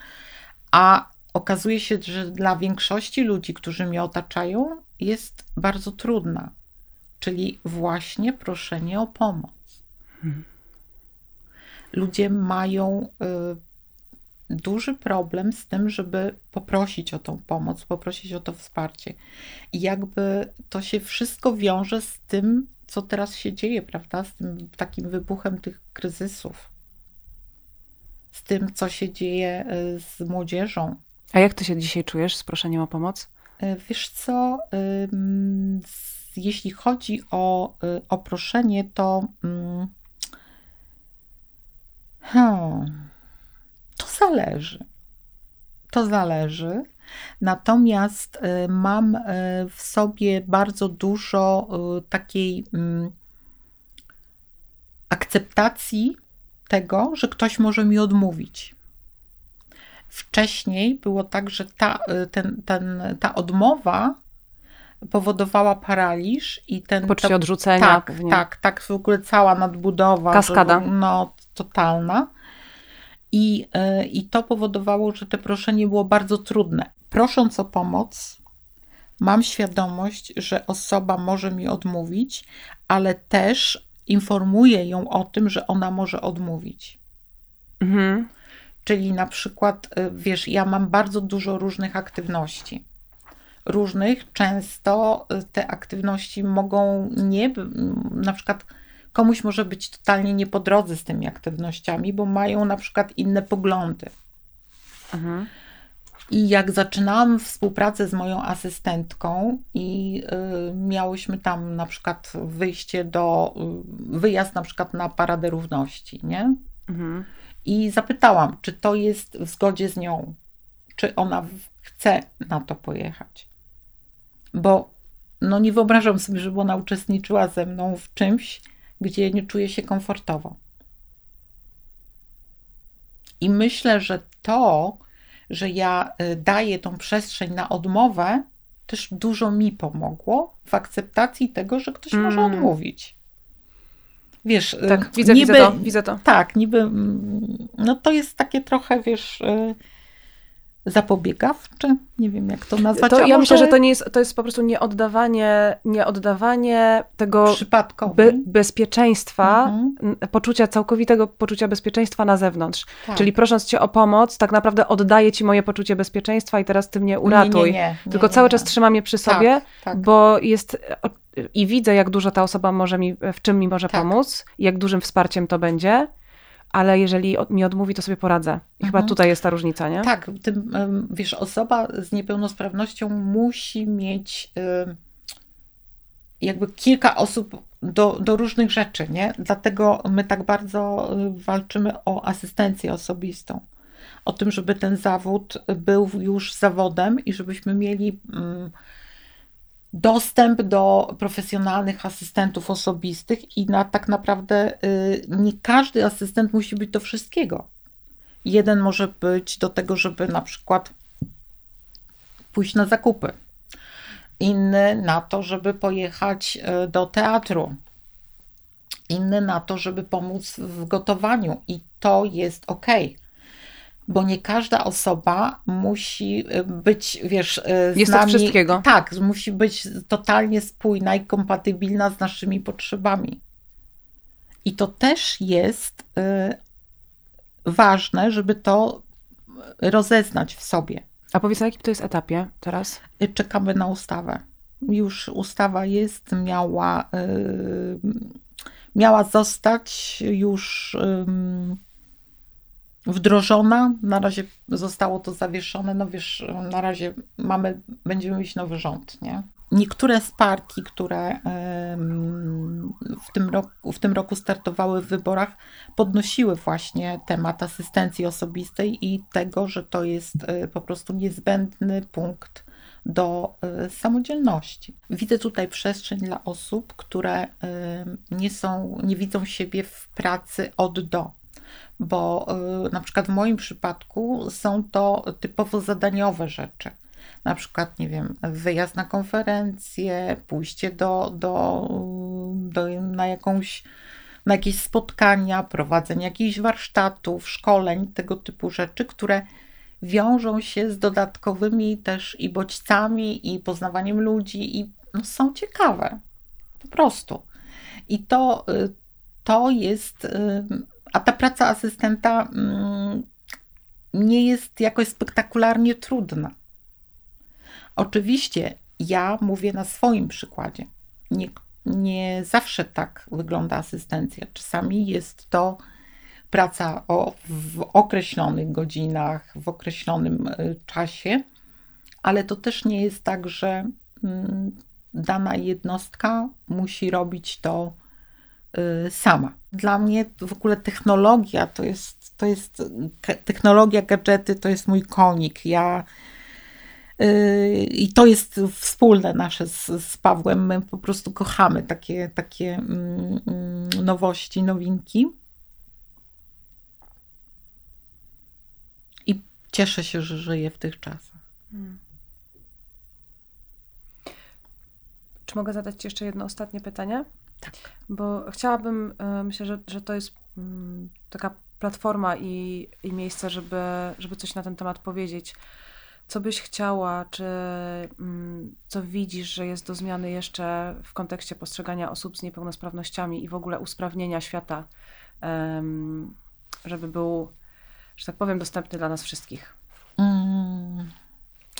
a okazuje się, że dla większości ludzi, którzy mnie otaczają, jest bardzo trudna, czyli właśnie proszenie o pomoc. Hmm ludzie mają y, duży problem z tym, żeby poprosić o tą pomoc, poprosić o to wsparcie. I jakby to się wszystko wiąże z tym, co teraz się dzieje, prawda? Z tym takim wybuchem tych kryzysów. Z tym, co się dzieje y, z młodzieżą. A jak ty się dzisiaj czujesz z proszeniem o pomoc? Y, wiesz co, jeśli chodzi o, o proszenie, to Hmm. To zależy. To zależy. Natomiast y, mam y, w sobie bardzo dużo y, takiej mm, akceptacji tego, że ktoś może mi odmówić. Wcześniej było tak, że ta, ten, ten, ta odmowa powodowała paraliż i ten. Poczucie to, odrzucenia. Tak, tak, tak, w ogóle cała nadbudowa. Kaskada. Że, no, totalna. I, e, I to powodowało, że te proszenie było bardzo trudne. Prosząc o pomoc, mam świadomość, że osoba może mi odmówić, ale też informuję ją o tym, że ona może odmówić. Mhm. Czyli na przykład, e, wiesz, ja mam bardzo dużo różnych aktywności. Różnych, często e, te aktywności mogą nie, na przykład komuś może być totalnie nie po drodze z tymi aktywnościami, bo mają na przykład inne poglądy. Mhm. I jak zaczynałam współpracę z moją asystentką i y, miałyśmy tam na przykład wyjście do, y, wyjazd na przykład na Paradę Równości, nie? Mhm. I zapytałam, czy to jest w zgodzie z nią, czy ona chce na to pojechać. Bo no nie wyobrażam sobie, żeby ona uczestniczyła ze mną w czymś, gdzie nie czuję się komfortowo. I myślę, że to, że ja y, daję tą przestrzeń na odmowę, też dużo mi pomogło w akceptacji tego, że ktoś mm. może odmówić. Wiesz, y, tak, widzę, niby, widzę to, widzę to. Tak, niby, mm, no to jest takie trochę, wiesz, y, zapobiegawczy, nie wiem jak to nazwać. To, ja może... myślę, że to nie jest, to jest po prostu nieoddawanie, nieoddawanie tego be, bezpieczeństwa, mhm. poczucia, całkowitego poczucia bezpieczeństwa na zewnątrz. Tak. Czyli prosząc cię o pomoc, tak naprawdę oddaję ci moje poczucie bezpieczeństwa i teraz ty mnie uratuj. Nie, nie, nie, Tylko cały czas trzyma mnie przy sobie, tak, tak. bo jest i widzę, jak dużo ta osoba może mi, w czym mi może tak. pomóc, jak dużym wsparciem to będzie ale jeżeli mi odmówi, to sobie poradzę. I mhm. chyba tutaj jest ta różnica, nie? Tak, tym, wiesz, osoba z niepełnosprawnością musi mieć jakby kilka osób do, do różnych rzeczy, nie? Dlatego my tak bardzo y, walczymy o asystencję osobistą. O tym, żeby ten zawód był już zawodem i żebyśmy mieli mm, dostęp do profesjonalnych asystentów osobistych i na tak naprawdę y, nie każdy asystent musi być do wszystkiego. Jeden może być do tego, żeby na przykład pójść na zakupy, inny na to, żeby pojechać y, do teatru, inny na to, żeby pomóc w gotowaniu, i to jest ok bo nie każda osoba musi y, być, wiesz, y, z jest nami, wszystkiego. Tak, musi być totalnie spójna i kompatybilna z naszymi potrzebami. I to też jest y, ważne, żeby to rozeznać w sobie. A powiedz, na jakim to jest etapie teraz? Czekamy na ustawę. Już ustawa jest, miała, miała zostać już wdrożona. Na razie zostało to zawieszone. No wiesz, na razie mamy, będziemy mieć nowy rząd, nie? Niektóre z partii, które w tym, roku, w tym roku startowały w wyborach, podnosiły właśnie temat asystencji osobistej i tego, że to jest e, po prostu niezbędny punkt do e, samodzielności. Widzę tutaj przestrzeń dla osób, które nie są, nie widzą siebie w pracy od do bo y, na przykład w moim przypadku są to typowo zadaniowe rzeczy. Na przykład, nie wiem, wyjazd na konferencję, pójście do, do, do na jakąś na jakieś spotkania, prowadzenie jakichś warsztatów, szkoleń, tego typu rzeczy, które wiążą się z dodatkowymi też i bodźcami, i poznawaniem ludzi, i no, są ciekawe. Po prostu. I to, y, to jest a ta praca asystenta mm, nie jest jakoś spektakularnie trudna. Oczywiście ja mówię na swoim przykładzie. Nie, nie zawsze tak wygląda asystencja. Czasami jest to praca o, w określonych godzinach, w określonym y, czasie, ale to też nie jest tak, że mm, dana jednostka musi robić to sama. Dla mnie w ogóle technologia to jest, to jest technologia, gadżety to jest mój konik. Ja yy, i to jest wspólne nasze z, z Pawłem. My po prostu kochamy takie, takie mm, mm nowości, nowinki. I cieszę się, że żyję w tych czasach. Hmm. Czy mogę zadać Ci jeszcze jedno ostatnie pytanie? Tak. Bo chciałabym, e, myślę, że, że to jest mm, taka platforma i, i miejsce, żeby, żeby coś na ten temat powiedzieć. Co byś chciała, czy mm, co widzisz, że jest do zmiany jeszcze w kontekście postrzegania osób z niepełnosprawnościami i w ogóle usprawnienia świata, żeby był, że tak powiem, dostępny dla nas wszystkich? Mm.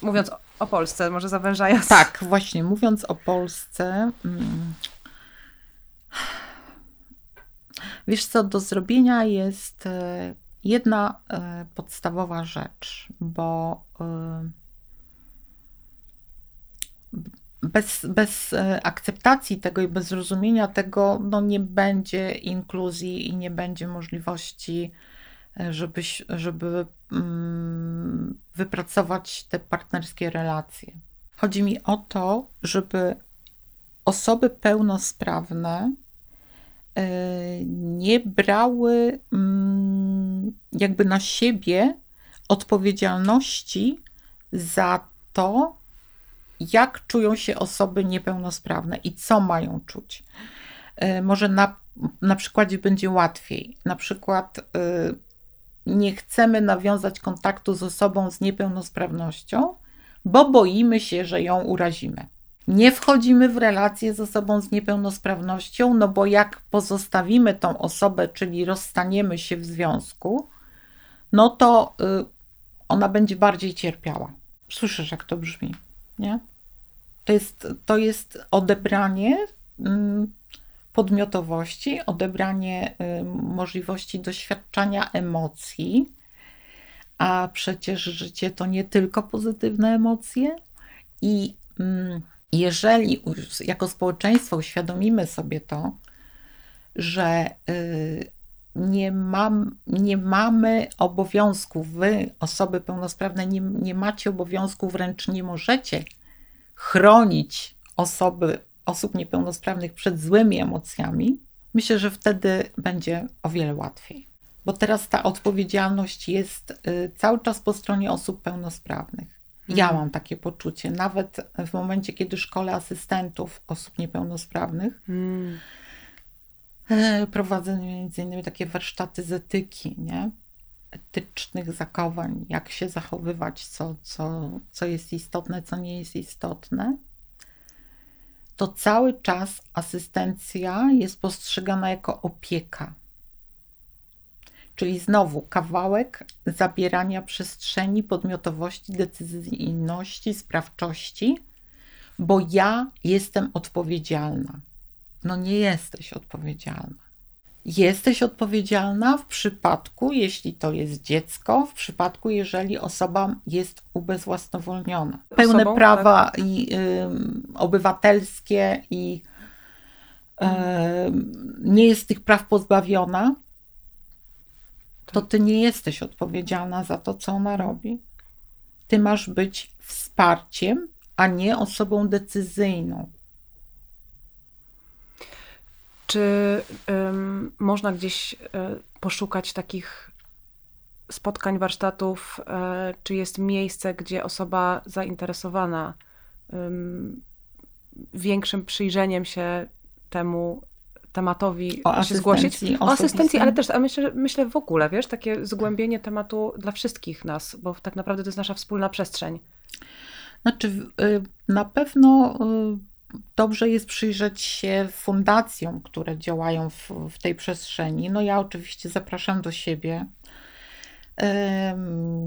Mówiąc o, Polsce, może zawężając. Tak, właśnie, mówiąc o Polsce, Wiesz co, do zrobienia jest e, jedna e, podstawowa rzecz, bo e, bez, bez akceptacji tego i bez zrozumienia tego no nie będzie inkluzji i nie będzie możliwości, żeby, żeby mm, wypracować te partnerskie relacje. Chodzi mi o to, żeby osoby pełnosprawne nie brały mm, jakby na siebie odpowiedzialności za to, jak czują się osoby niepełnosprawne i co mają czuć. E, może na, na przykładzie będzie łatwiej. Na przykład e, nie chcemy nawiązać kontaktu z osobą z niepełnosprawnością, bo boimy się, że ją urazimy nie wchodzimy w relację z osobą z niepełnosprawnością, no bo jak pozostawimy tą osobę, czyli rozstaniemy się w związku, no to y, ona będzie bardziej cierpiała. Słyszysz, jak to brzmi, nie? To jest, to jest odebranie mm, podmiotowości, odebranie y, możliwości doświadczania emocji, a przecież życie to nie tylko pozytywne emocje. I mm, jeżeli jako społeczeństwo uświadomimy sobie to, że y, nie, mam, nie mamy obowiązku, wy, osoby pełnosprawne, nie, nie macie obowiązku, wręcz nie możecie chronić osoby, osób niepełnosprawnych przed złymi emocjami, myślę, że wtedy będzie o wiele łatwiej. Bo teraz ta odpowiedzialność jest y, cały czas po stronie osób pełnosprawnych. Ja mhm. mam takie poczucie, nawet w momencie, kiedy szkole asystentów osób niepełnosprawnych. Mm E, prowadzę między innymi takie warsztaty z etyki, nie? etycznych zachowań, jak się zachowywać, co, co, co jest istotne, co nie jest istotne, to cały czas asystencja jest postrzegana jako opieka. Czyli znowu kawałek zabierania przestrzeni, podmiotowości, decyzyjności, sprawczości, bo ja jestem odpowiedzialna no nie jesteś odpowiedzialna. Jesteś odpowiedzialna w przypadku, jeśli to jest dziecko, w przypadku, jeżeli osoba jest ubezwłasnowolniona. Pełne Osobą, prawa tak. i, y, obywatelskie i y, nie jest tych praw pozbawiona, to ty nie jesteś odpowiedzialna za to, co ona robi. Ty masz być wsparciem, a nie osobą decyzyjną. Czy um, można gdzieś y, poszukać takich spotkań, warsztatów? Y, czy jest miejsce, gdzie osoba zainteresowana większym przyjrzeniem się temu tematowi o się zgłosić? O asystencji, ale też a myślę, myślę w ogóle, wiesz, takie zgłębienie tematu dla wszystkich nas, bo tak naprawdę to jest nasza wspólna przestrzeń. Znaczy, y, na pewno dobrze jest przyjrzeć się fundacjom, które działają w, w tej przestrzeni. No ja oczywiście zapraszam do siebie.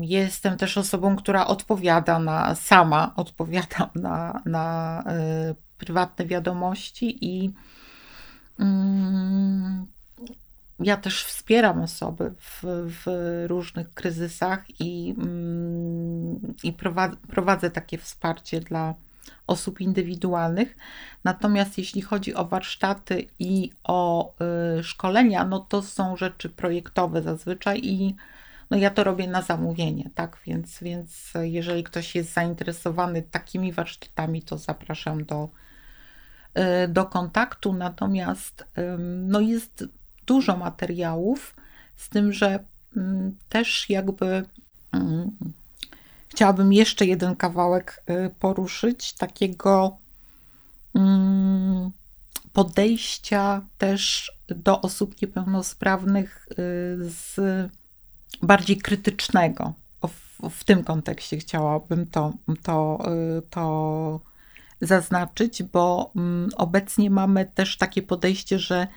Jestem też osobą, która odpowiada na, sama odpowiadam na, na e, prywatne wiadomości i ja też wspieram osoby w, w różnych kryzysach i, mm, i prowadzę, prowadzę takie wsparcie dla, osób indywidualnych. Natomiast jeśli chodzi o warsztaty i o y, szkolenia, no to są rzeczy projektowe zazwyczaj i no ja to robię na zamówienie, tak? Więc, więc jeżeli ktoś jest zainteresowany takimi warsztatami, to zapraszam do, do kontaktu. Natomiast y, no jest dużo materiałów, z tym, że też jakby chciałabym jeszcze jeden kawałek y, poruszyć, takiego podejścia też do osób niepełnosprawnych y, z bardziej krytycznego. W, w tym kontekście chciałabym to, to, y, to zaznaczyć, bo mm, obecnie mamy też takie podejście, że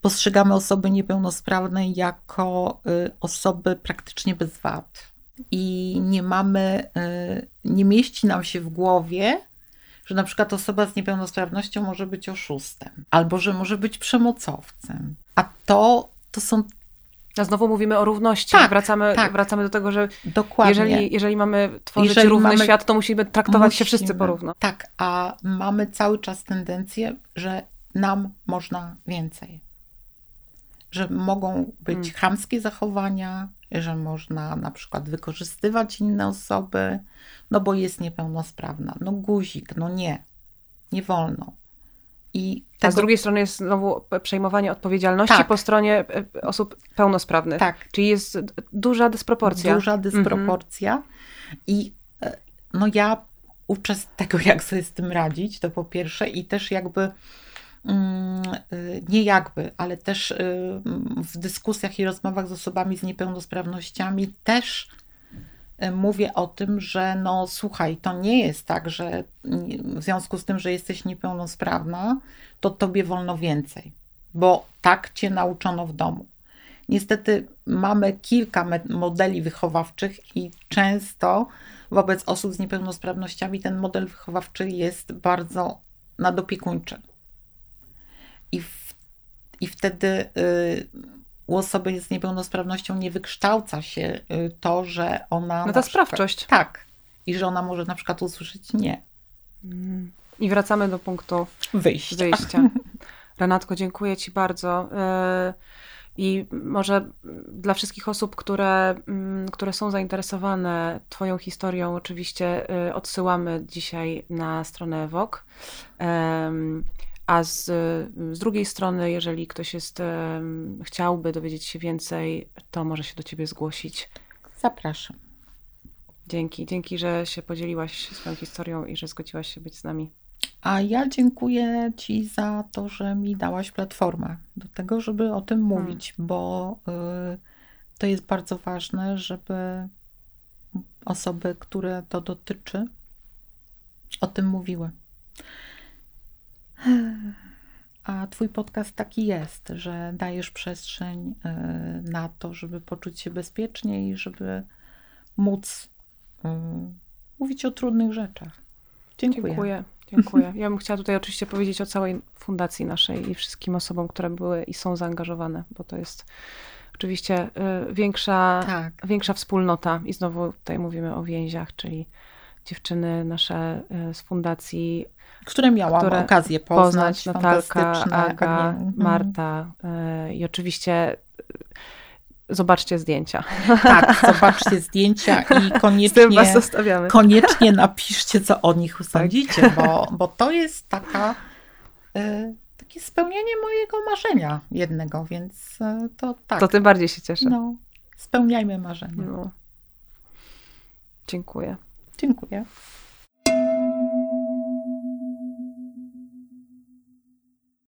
postrzegamy osoby niepełnosprawne jako osoby praktycznie bez wad i nie mamy, y, nie mieści nam się w głowie, że na przykład osoba z niepełnosprawnością może być oszustem, albo że może być przemocowcem. A to, to są. A znowu mówimy o równości. Tak, wracamy, tak. wracamy do tego, że Dokładnie. Jeżeli, jeżeli mamy tworzyć jeżeli równy mamy, świat, to musimy traktować musimy, się wszyscy porówno. Tak, a mamy cały czas tendencję, że nam można więcej. Że mogą być hmm. chamskie zachowania, że można na przykład wykorzystywać inne osoby, no bo jest niepełnosprawna. No guzik, no nie, nie wolno. I z drugiej strony jest znowu przejmowanie odpowiedzialności tak. po stronie e, osób pełnosprawnych. Tak. Czyli jest duża dysproporcja. Duża mhm. dysproporcja. Mhm. I e, no ja uczę z tego, jak sobie z tym radzić, to po pierwsze, i też jakby Mm, y, nie jakby, ale też w dyskusjach i rozmowach z osobami z niepełnosprawnościami też mówię o tym, że no słuchaj, to nie jest tak, że w związku z tym, że jesteś niepełnosprawna, to tobie wolno więcej, bo tak cię nauczono w domu. Niestety mamy kilka modeli wychowawczych i często wobec osób z niepełnosprawnościami ten model wychowawczy jest bardzo nadopiekuńczy. I w I wtedy u osoby z niepełnosprawnością nie wykształca się to, że ona. No ta sprawczość. tak. I że ona może na przykład usłyszeć nie. Mm. I wracamy do punktu wyjścia. wyjścia. Renatko, dziękuję Ci bardzo. I może dla wszystkich osób, które, mm, które są zainteresowane Twoją historią, oczywiście y, odsyłamy dzisiaj na stronę WOK. A z, z drugiej strony, jeżeli ktoś jest, chciałby dowiedzieć się więcej, to może się do Ciebie zgłosić. Zapraszam. Dzięki, dzięki, że się podzieliłaś swoją historią i że zgodziłaś się być z nami. A ja dziękuję Ci za to, że mi dałaś platformę do tego, żeby o tym hmm. mówić, hmm. bo y, to jest bardzo ważne, żeby osoby, które to dotyczy, o tym mówiły. A Twój podcast taki jest, że dajesz przestrzeń y, na to, żeby poczuć się bezpiecznie i żeby móc y, mówić o trudnych rzeczach. Dziękuję. Dziękuję. Dziękuję. Ja bym chciała tutaj oczywiście powiedzieć o całej fundacji naszej i wszystkim osobom, które były i są zaangażowane, bo to jest oczywiście y, większa, tak. większa wspólnota. I znowu tutaj mówimy o więziach, czyli dziewczyny nasze y, z fundacji. Które miałam które okazję poznać. poznać Natalka, Aga, mhm. Marta y, i oczywiście Zobaczcie zdjęcia. Tak, zobaczcie zdjęcia i koniecznie, koniecznie napiszcie, co o nich sądzicie, tak. bo, bo to jest taka, takie spełnienie mojego marzenia jednego, więc to tak. To tym bardziej się cieszę. No, spełniajmy marzenia. No. Dziękuję. Dziękuję.